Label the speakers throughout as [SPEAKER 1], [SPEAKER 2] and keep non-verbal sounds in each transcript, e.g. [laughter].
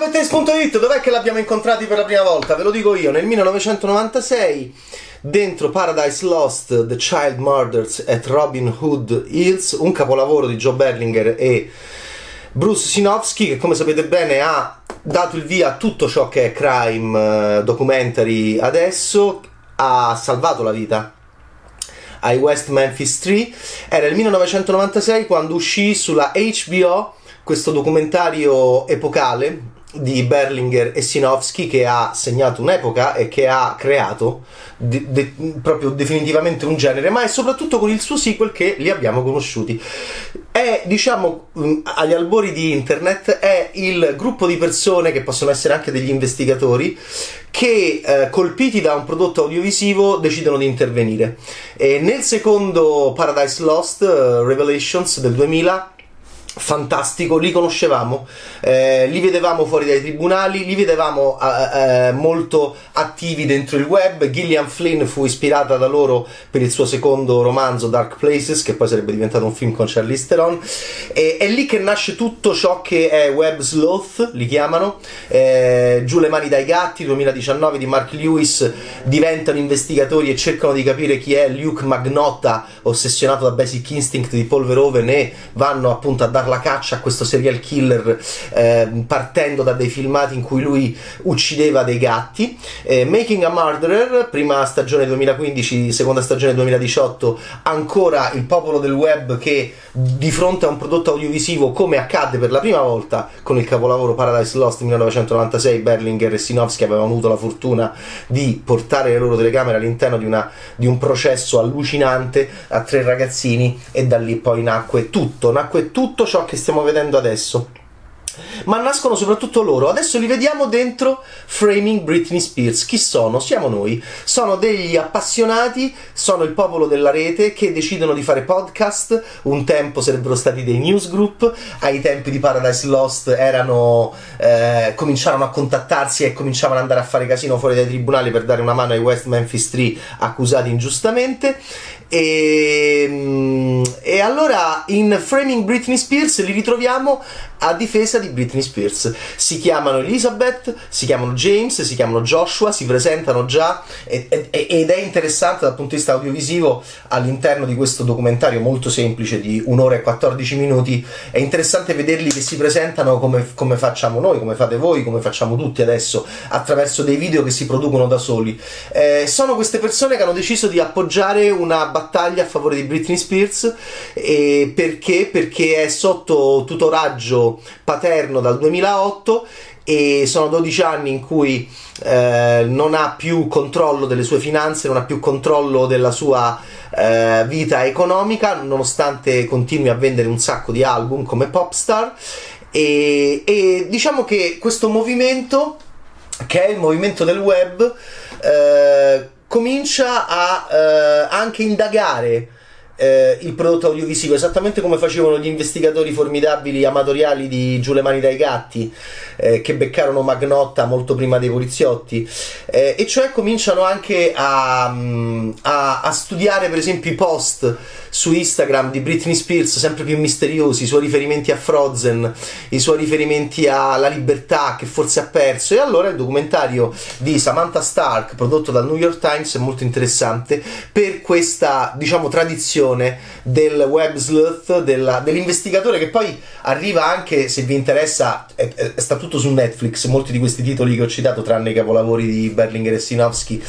[SPEAKER 1] Bettes.it, dov'è che l'abbiamo incontrati per la prima volta? Ve lo dico io, nel 1996 dentro Paradise Lost, The Child Murders at Robin Hood Hills, un capolavoro di Joe Berlinger e Bruce Sinofsky che come sapete bene ha dato il via a tutto ciò che è crime uh, documentary adesso, ha salvato la vita ai West Memphis 3. Era il 1996 quando uscì sulla HBO questo documentario epocale di Berlinger e Sinofsky che ha segnato un'epoca e che ha creato de- de- proprio definitivamente un genere, ma è soprattutto con il suo sequel che li abbiamo conosciuti. È, diciamo, agli albori di internet, è il gruppo di persone che possono essere anche degli investigatori che eh, colpiti da un prodotto audiovisivo decidono di intervenire. E nel secondo Paradise Lost, uh, Revelations del 2000, fantastico, li conoscevamo, eh, li vedevamo fuori dai tribunali, li vedevamo eh, eh, molto attivi dentro il web. Gillian Flynn fu ispirata da loro per il suo secondo romanzo Dark Places, che poi sarebbe diventato un film con Charlize Theron. E è lì che nasce tutto ciò che è web sloth, li chiamano. Eh, Giù le mani dai gatti, 2019 di Mark Lewis, diventano investigatori e cercano di capire chi è Luke Magnotta, ossessionato da Basic Instinct di Paul Verhoeven e vanno appunto a dare dar la caccia a questo serial killer eh, partendo da dei filmati in cui lui uccideva dei gatti. Eh, Making a Murderer, prima stagione 2015, seconda stagione 2018, ancora il popolo del web che di fronte a un prodotto audiovisivo come accadde per la prima volta con il capolavoro Paradise Lost 1996, Berlinger e Sinowski avevano avuto la fortuna di portare le loro telecamere all'interno di, una, di un processo allucinante a tre ragazzini e da lì poi nacque tutto, nacque tutto ciò che stiamo vedendo adesso ma nascono soprattutto loro. Adesso li vediamo dentro Framing Britney Spears. Chi sono? Siamo noi. Sono degli appassionati, sono il popolo della rete che decidono di fare podcast. Un tempo sarebbero stati dei newsgroup, ai tempi di Paradise Lost erano eh, cominciarono a contattarsi e cominciavano ad andare a fare casino fuori dai tribunali per dare una mano ai West Memphis 3 accusati ingiustamente. E, mm, e allora in Framing Britney Spears li ritroviamo a difesa di Britney Spears. Si chiamano Elizabeth, si chiamano James, si chiamano Joshua, si presentano già ed è interessante dal punto di vista audiovisivo all'interno di questo documentario molto semplice di un'ora e 14 minuti. È interessante vederli che si presentano come, come facciamo noi, come fate voi, come facciamo tutti adesso, attraverso dei video che si producono da soli. Eh, sono queste persone che hanno deciso di appoggiare una battaglia a favore di Britney Spears e perché? Perché è sotto tutoraggio paterno dal 2008 e sono 12 anni in cui eh, non ha più controllo delle sue finanze, non ha più controllo della sua eh, vita economica, nonostante continui a vendere un sacco di album come popstar. E, e diciamo che questo movimento, che è il movimento del web, eh, comincia a eh, anche indagare eh, il prodotto audiovisivo, esattamente come facevano gli investigatori formidabili amatoriali di Giù le mani dai gatti, eh, che beccarono Magnotta molto prima dei poliziotti, eh, e cioè cominciano anche a, mm, a, a, studiare per esempio i post su Instagram di Britney Spears, sempre più misteriosi, i suoi riferimenti a Frozen, i suoi riferimenti alla libertà che forse ha perso, e allora il documentario di Samantha Stark, prodotto dal New York Times, è molto interessante per questa, diciamo, tradizione passione del web sleuth, della, dell'investigatore che poi arriva anche, se vi interessa, è, è, sta tutto su Netflix, molti di questi titoli che ho citato, tranne i capolavori di Berlinger e Sinowski,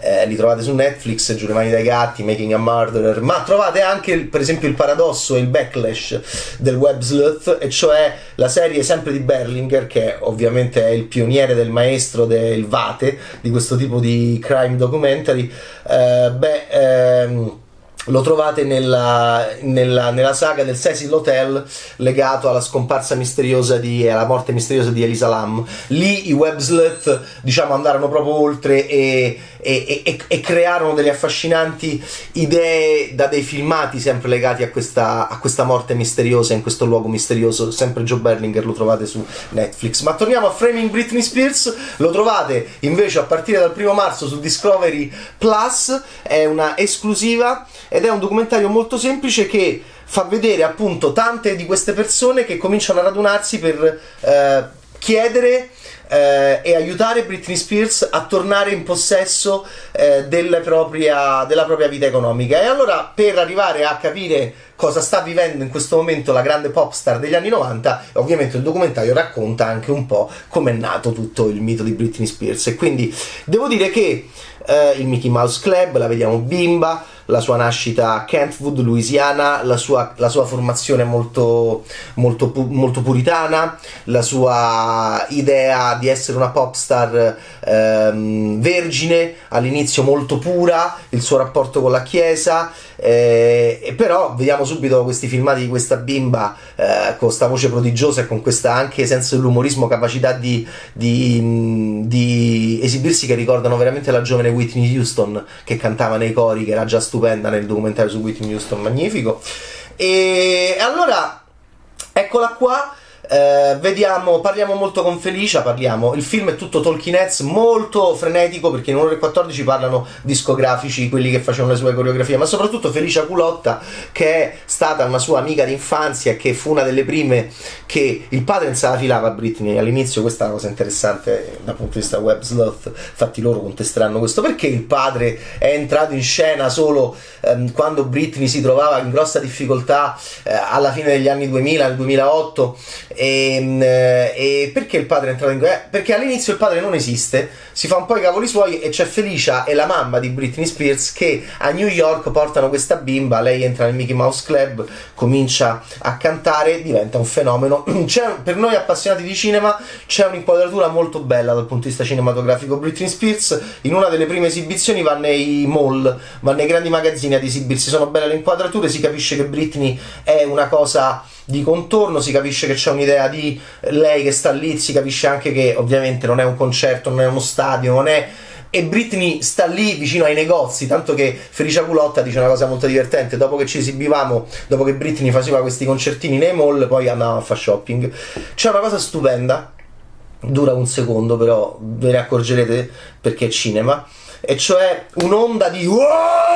[SPEAKER 1] eh, li trovate su Netflix, Giù le mani dai gatti, Making a Murderer, ma trovate anche per esempio il paradosso e il backlash del web sleuth, e cioè la serie sempre di Berlinger, che ovviamente è il pioniere del maestro del Vate, di questo tipo di crime documentary, eh, beh... Ehm, lo trovate nella, nella, nella, saga del Cecil Hotel legato alla scomparsa misteriosa di alla morte misteriosa di Elisa Lam. Lì i web diciamo andarono proprio oltre e, e, e, e, crearono delle affascinanti idee da dei filmati sempre legati a questa, a questa morte misteriosa in questo luogo misterioso. Sempre Joe Berlinger lo trovate su Netflix. Ma torniamo a Framing Britney Spears, lo trovate invece a partire dal primo marzo su Discovery Plus, è una esclusiva ed è un documentario molto semplice che fa vedere appunto tante di queste persone che cominciano a radunarsi per eh, chiedere eh, e aiutare Britney Spears a tornare in possesso eh, della, propria, della propria vita economica. E allora per arrivare a capire cosa sta vivendo in questo momento la grande pop star degli anni 90, ovviamente il documentario racconta anche un po' come è nato tutto il mito di Britney Spears. E quindi devo dire che eh, il Mickey Mouse Club, la vediamo bimba, la sua nascita a Kentwood, Louisiana, la sua, la sua formazione molto, molto, molto, puritana, la sua idea di essere una pop star ehm, vergine, all'inizio molto pura, il suo rapporto con la chiesa, eh, però vediamo subito questi filmati di questa bimba eh, con questa voce prodigiosa e con questa anche senso dell'umorismo, capacità di, di, di esibirsi che ricordano veramente la giovane Whitney Houston che cantava nei cori, che era già stupenda nel documentario su Whitney Houston, magnifico. E allora, eccola qua eh, vediamo, parliamo molto con Felicia, parliamo, il film è tutto Talking Heads, molto frenetico perché in 1 ore 14 parlano discografici, quelli che facevano le sue coreografie, ma soprattutto Felicia Culotta che è stata una sua amica d'infanzia e che fu una delle prime che il padre non se la filava a Britney. All'inizio, questa è una cosa interessante dal punto di vista web sloth, infatti loro contesteranno questo, perché il padre è entrato in scena solo ehm, quando Britney si trovava in grossa difficoltà eh, alla fine degli anni 2000, nel 2008 e, ehm, e, perché il padre è entrato in guerra? Perché all'inizio il padre non esiste, si fa un po' i cavoli suoi e c'è Felicia e la mamma di Britney Spears che a New York portano questa bimba, lei entra nel Mickey Mouse Club, comincia a cantare, diventa un fenomeno. [clears throat] C'è, per noi appassionati di cinema c'è un'inquadratura molto bella dal punto di vista cinematografico. Britney Spears in una delle prime esibizioni va nei mall, va nei grandi magazzini ad esibirsi, sono belle le inquadrature, si capisce che Britney è una cosa di contorno, si capisce che c'è un'idea di lei che sta lì, si capisce anche che ovviamente non è un concerto, non è uno stadio, non è e Britney sta lì vicino ai negozi, tanto che Felicia Culotta dice una cosa molto divertente, dopo che ci esibivamo, dopo che Britney faceva questi concertini nei mall, poi andavamo a fare shopping. C'è una cosa stupenda, dura un secondo però ve ne accorgerete perché è cinema, e cioè un'onda di wow!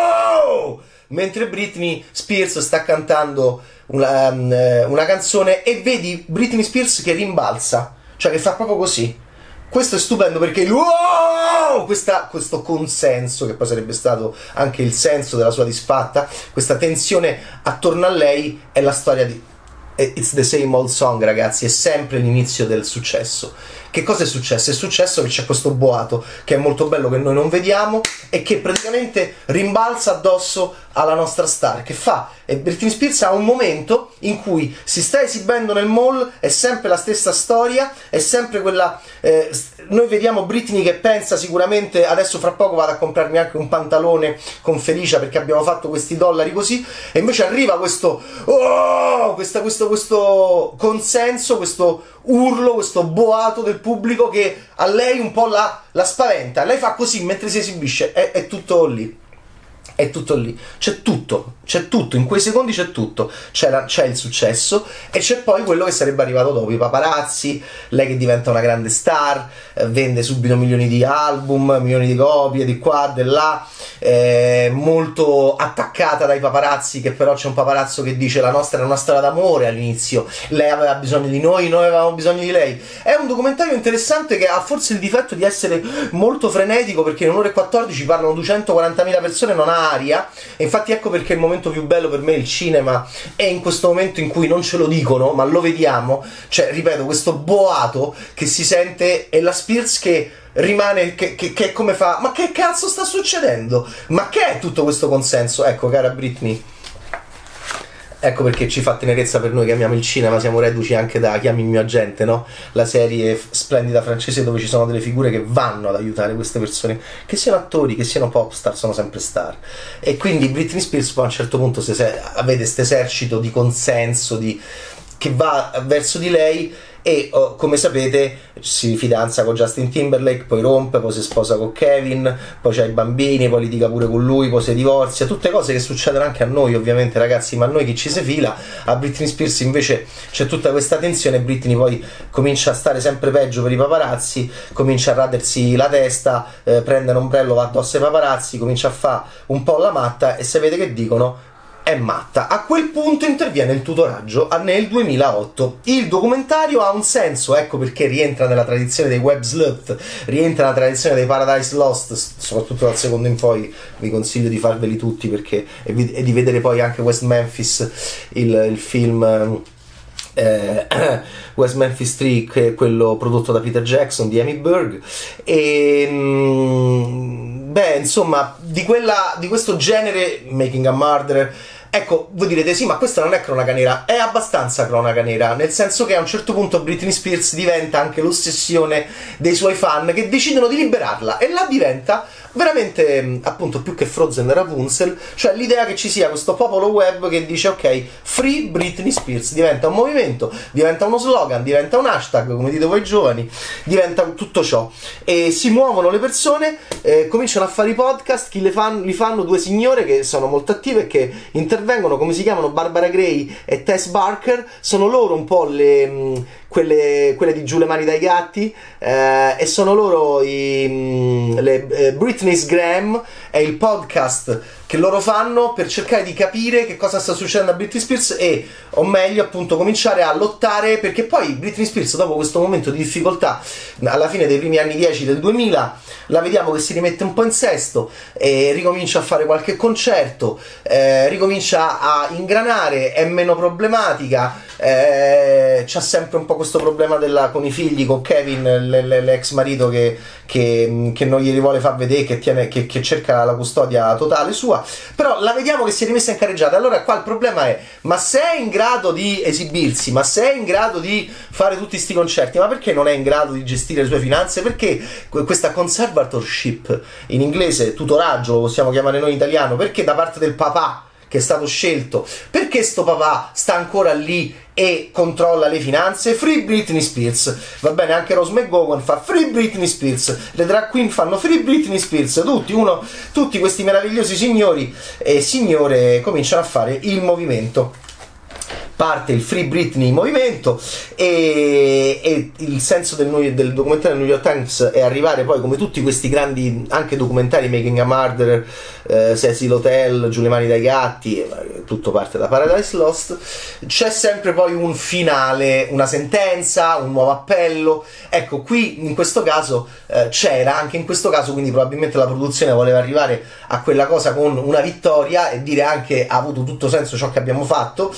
[SPEAKER 1] Mentre Britney Spears sta cantando una, um, una canzone e vedi Britney Spears che rimbalza, cioè che fa proprio così. Questo è stupendo perché wow! Questa, questo consenso, che poi sarebbe stato anche il senso della sua disfatta, questa tensione attorno a lei è la storia di It's the same old song, ragazzi, è sempre l'inizio del successo. Che cosa è successo? È successo che c'è questo boato che è molto bello che noi non vediamo e che praticamente rimbalza addosso alla nostra star. Che fa? E Britney Spears ha un momento in cui si sta esibendo nel mall, è sempre la stessa storia, è sempre quella. Eh, noi vediamo Britney che pensa sicuramente adesso fra poco vado a comprarmi anche un pantalone con Felicia perché abbiamo fatto questi dollari così, e invece arriva questo. Oh, questa, questo, questo consenso, questo urlo, questo boato del pubblico che a lei un po' la, la spaventa. Lei fa così mentre si esibisce, è, è tutto lì. È tutto lì, c'è tutto, c'è tutto, in quei secondi c'è tutto. C'è, la, c'è, il successo e c'è poi quello che sarebbe arrivato dopo, i paparazzi, lei che diventa una grande star, eh, vende subito milioni di album, milioni di copie, di qua, di là, eh, molto attaccata dai paparazzi, che però c'è un paparazzo che dice la nostra è una storia d'amore all'inizio, lei aveva bisogno di noi, noi avevamo bisogno di lei. È un documentario interessante che ha forse il difetto di essere molto frenetico perché in un'ora e 14 parlano 240.000 persone, non ha aria. E infatti ecco perché il momento più bello per me il cinema. È in questo momento in cui non ce lo dicono, ma lo vediamo. Cioè, ripeto, questo boato che si sente e la Spears che rimane che, che, che come fa ma che cazzo sta succedendo? Ma che è tutto questo consenso? Ecco cara Britney Ecco perché ci fa tenerezza per noi che amiamo il cinema, siamo reduci anche da Chiami il mio agente, no? La serie splendida francese dove ci sono delle figure che vanno ad aiutare queste persone, che siano attori, che siano pop star, sono sempre star. E quindi Britney Spears poi a un certo punto se, se, avete questo esercito di consenso, di, che va verso di lei e oh, come sapete si fidanza con Justin Timberlake, poi rompe, poi si sposa con Kevin, poi c'ha i bambini, poi litiga pure con lui, poi si divorzia, tutte cose che succedono anche a noi ovviamente ragazzi, ma a noi chi ci si fila, a Britney Spears invece c'è tutta questa tensione, Britney poi comincia a stare sempre peggio per i paparazzi, comincia a radersi la testa, eh, prende un ombrello, va addosso ai paparazzi, comincia a fare un po' la matta e sapete che dicono? È matta. A quel punto interviene il tutoraggio nel 2008. Il documentario ha un senso, ecco perché rientra nella tradizione dei web slut, rientra nella tradizione dei Paradise Lost, soprattutto dal secondo in poi vi consiglio di farveli tutti perché e, vi, e di vedere poi anche West Memphis, il, il film eh, [clears throat] West Memphis 3 che è quello prodotto da Peter Jackson di Amy Berg e mm, beh insomma di, quella, di questo genere Making a Murderer Ecco, voi direte sì, ma questa non è cronaca nera, è abbastanza cronaca nera, nel senso che a un certo punto Britney Spears diventa anche l'ossessione dei suoi fan che decidono di liberarla e là diventa veramente mm, appunto più che Frozen Rapunzel, cioè l'idea che ci sia questo popolo web che dice ok, Free Britney Spears diventa un movimento, diventa uno slogan, diventa un hashtag, come dite voi giovani, diventa tutto ciò. E si muovono le persone, eh, cominciano a fare i podcast, chi li fanno, li fanno due signore che sono molto attive e che intervengono, come si chiamano, Barbara Gray e Tess Barker, sono loro un po' le mm, quelle, quelle di Giù le mani dai gatti eh, e sono loro i, mm, le, eh, Britney's Graham è il podcast che loro fanno per cercare di capire che cosa sta succedendo a Britney Spears e, o meglio, appunto, cominciare a lottare perché poi Britney Spears, dopo questo momento di difficoltà, alla fine dei primi anni 10 del 2000, la vediamo che si rimette un po' in sesto e ricomincia a fare qualche concerto, eh, ricomincia a ingranare, è meno problematica. Eh, c'ha sempre un po' questo problema della, con i figli, con Kevin, l'ex marito che, che, che, non glieli vuole far vedere, che, tiene, che, che cerca la custodia totale sua però la vediamo che si è rimessa in carreggiata. Allora qua il problema è, ma se è in grado di esibirsi, ma se è in grado di fare tutti questi concerti, ma perché non è in grado di gestire le sue finanze? Perché questa conservatorship, in inglese tutoraggio lo possiamo chiamare noi in italiano, perché da parte del papà che è stato scelto, perché sto papà sta ancora lì e controlla le finanze? Free Britney Spears. Va bene, anche Rose McGowan fa Free Britney Spears. Le drag queen fanno Free Britney Spears. Tutti, uno, tutti questi meravigliosi signori e signore cominciano a fare il movimento parte il Free Britney movimento e, e il senso del, del, documentario del New York Times è arrivare poi come tutti questi grandi anche documentari Making a Murderer eh, Cecil Hotel Giù le mani dai gatti eh, tutto parte da Paradise Lost. C'è sempre poi un finale una sentenza un nuovo appello. Ecco qui in questo caso eh, c'era anche in questo caso quindi probabilmente la produzione voleva arrivare a quella cosa con una vittoria e dire anche ha avuto tutto senso ciò che abbiamo fatto.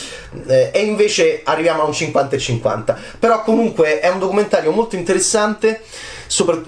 [SPEAKER 1] Eh, e invece arriviamo a un 50 e 50. Però comunque è un documentario molto interessante. Sopra,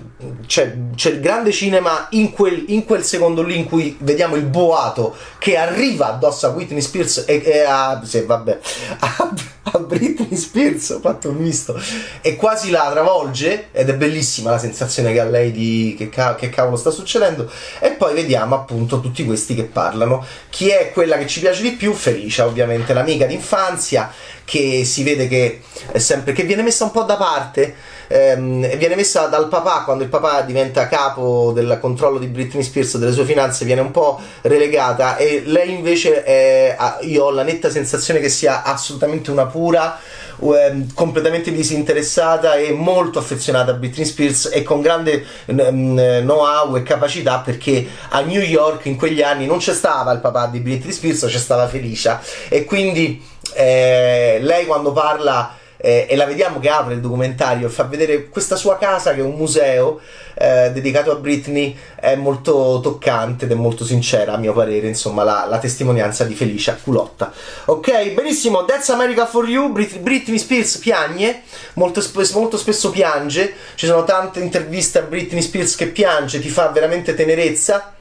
[SPEAKER 1] c'è, c'è, il grande cinema in quel, in quel, secondo lì in cui vediamo il boato che arriva addosso a Whitney Spears e, e a, sì, vabbè, [laughs] a, a, Britney Spears, ho fatto un misto, e quasi la travolge ed è bellissima la sensazione che ha lei di che, che cavolo sta succedendo e poi vediamo appunto tutti questi che parlano. Chi è quella che ci piace di più? Felicia, ovviamente, l'amica d'infanzia che si vede che è sempre che viene messa un po' da parte ehm, viene messa dal papà quando il papà diventa capo del controllo di Britney Spears delle sue finanze viene un po' relegata e lei invece è, io ho la netta sensazione che sia assolutamente una pura ehm, completamente disinteressata e molto affezionata a Britney Spears e con grande know-how e capacità perché a New York in quegli anni non c'è stava il papà di Britney Spears, c'è stava Felicia. E quindi eh, lei quando parla eh, e la vediamo che apre il documentario e fa vedere questa sua casa che è un museo eh, dedicato a Britney è molto toccante ed è molto sincera a mio parere insomma la, la testimonianza di Felicia Culotta. Ok benissimo That's America for You Brit- Britney Spears piagne molto, sp- molto spesso piange ci sono tante interviste a Britney Spears che piange ti fa veramente tenerezza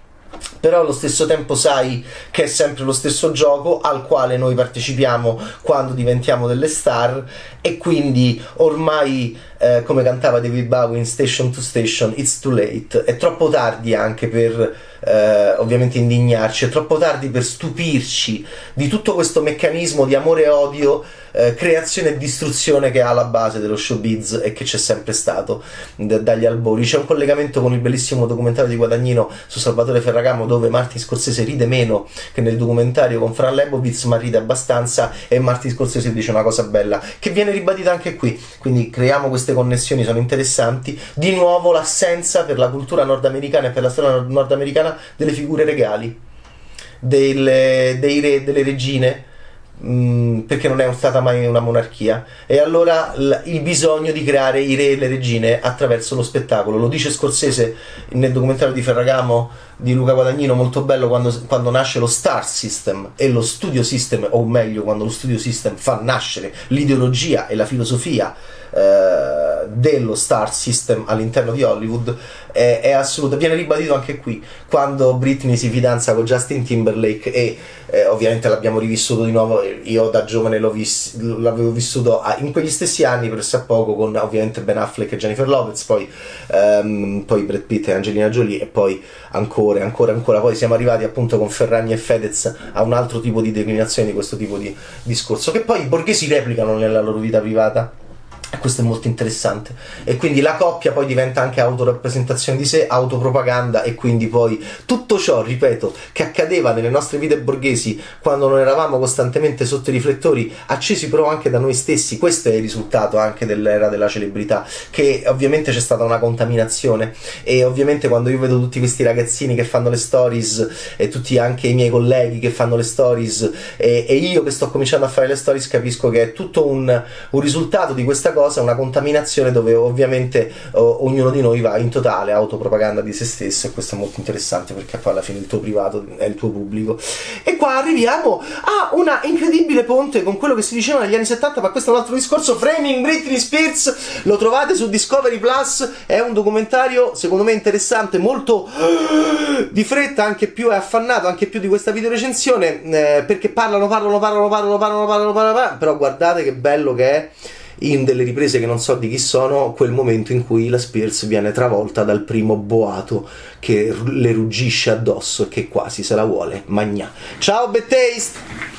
[SPEAKER 1] però allo stesso tempo sai che è sempre lo stesso gioco al quale noi partecipiamo quando diventiamo delle star e quindi ormai eh, come cantava David Bowie in Station to Station It's too late è troppo tardi anche per eh, ovviamente indignarci è troppo tardi per stupirci di tutto questo meccanismo di amore e odio eh, creazione e distruzione che ha alla base dello showbiz e che c'è sempre stato d- dagli albori. C'è un collegamento con il bellissimo documentario di Guadagnino su Salvatore Ferragamo dove Martin Scorsese ride meno che nel documentario con Fran Lebowitz ma ride abbastanza e Martin Scorsese dice una cosa bella che viene ribadita anche qui. Quindi creiamo queste connessioni, sono interessanti. Di nuovo l'assenza per la cultura nordamericana e per la storia nordamericana delle figure regali delle, dei re, delle regine Mm, perché non è stata mai una monarchia e allora l- il bisogno di creare i re e le regine attraverso lo spettacolo lo dice Scorsese nel documentario di Ferragamo di Luca Guadagnino molto bello quando, quando nasce lo Star System e lo Studio System o meglio quando lo Studio System fa nascere l'ideologia e la filosofia eh, dello Star System all'interno di Hollywood è, è assoluto. Viene ribadito anche qui quando Britney si fidanza con Justin Timberlake e eh, ovviamente l'abbiamo rivissuto di nuovo. Io da giovane vis- l'avevo vissuto in quegli stessi anni, per a poco, con ovviamente Ben Affleck e Jennifer Lopez, poi, ehm, poi Brad Pitt e Angelina Jolie, e poi ancora, e ancora, ancora. Poi siamo arrivati appunto con Ferragni e Fedez a un altro tipo di declinazione di questo tipo di discorso, che poi i borghesi replicano nella loro vita privata questo è molto interessante. E quindi la coppia poi diventa anche autorappresentazione di sé, autopropaganda e quindi poi tutto ciò, ripeto, che accadeva nelle nostre vite borghesi quando non eravamo costantemente sotto i riflettori, accesi però anche da noi stessi, questo è il risultato anche dell'era della celebrità, che ovviamente c'è stata una contaminazione. E ovviamente quando io vedo tutti questi ragazzini che fanno le stories e tutti anche i miei colleghi che fanno le stories e, e io che sto cominciando a fare le stories capisco che è tutto un, un risultato di questa cosa cosa, una contaminazione dove ovviamente oh, ognuno di noi va in totale autopropaganda di se stesso e questo è molto interessante perché poi alla fine il tuo privato è il tuo pubblico. E qua arriviamo a una incredibile ponte con quello che si diceva negli anni 70, ma questo è un altro discorso, Framing Britney Spears, lo trovate su Discovery Plus, è un documentario secondo me interessante, molto [gasps] di fretta, anche più è affannato, anche più di questa videorecensione, eh, perché parlano, parlano, parlano, parlano, parlano, parlano, parlano, parlano, però guardate che bello che è in delle riprese che non so di chi sono, quel momento in cui la Spears viene travolta dal primo boato che le ruggisce addosso e che quasi se la vuole magna. Ciao Bad!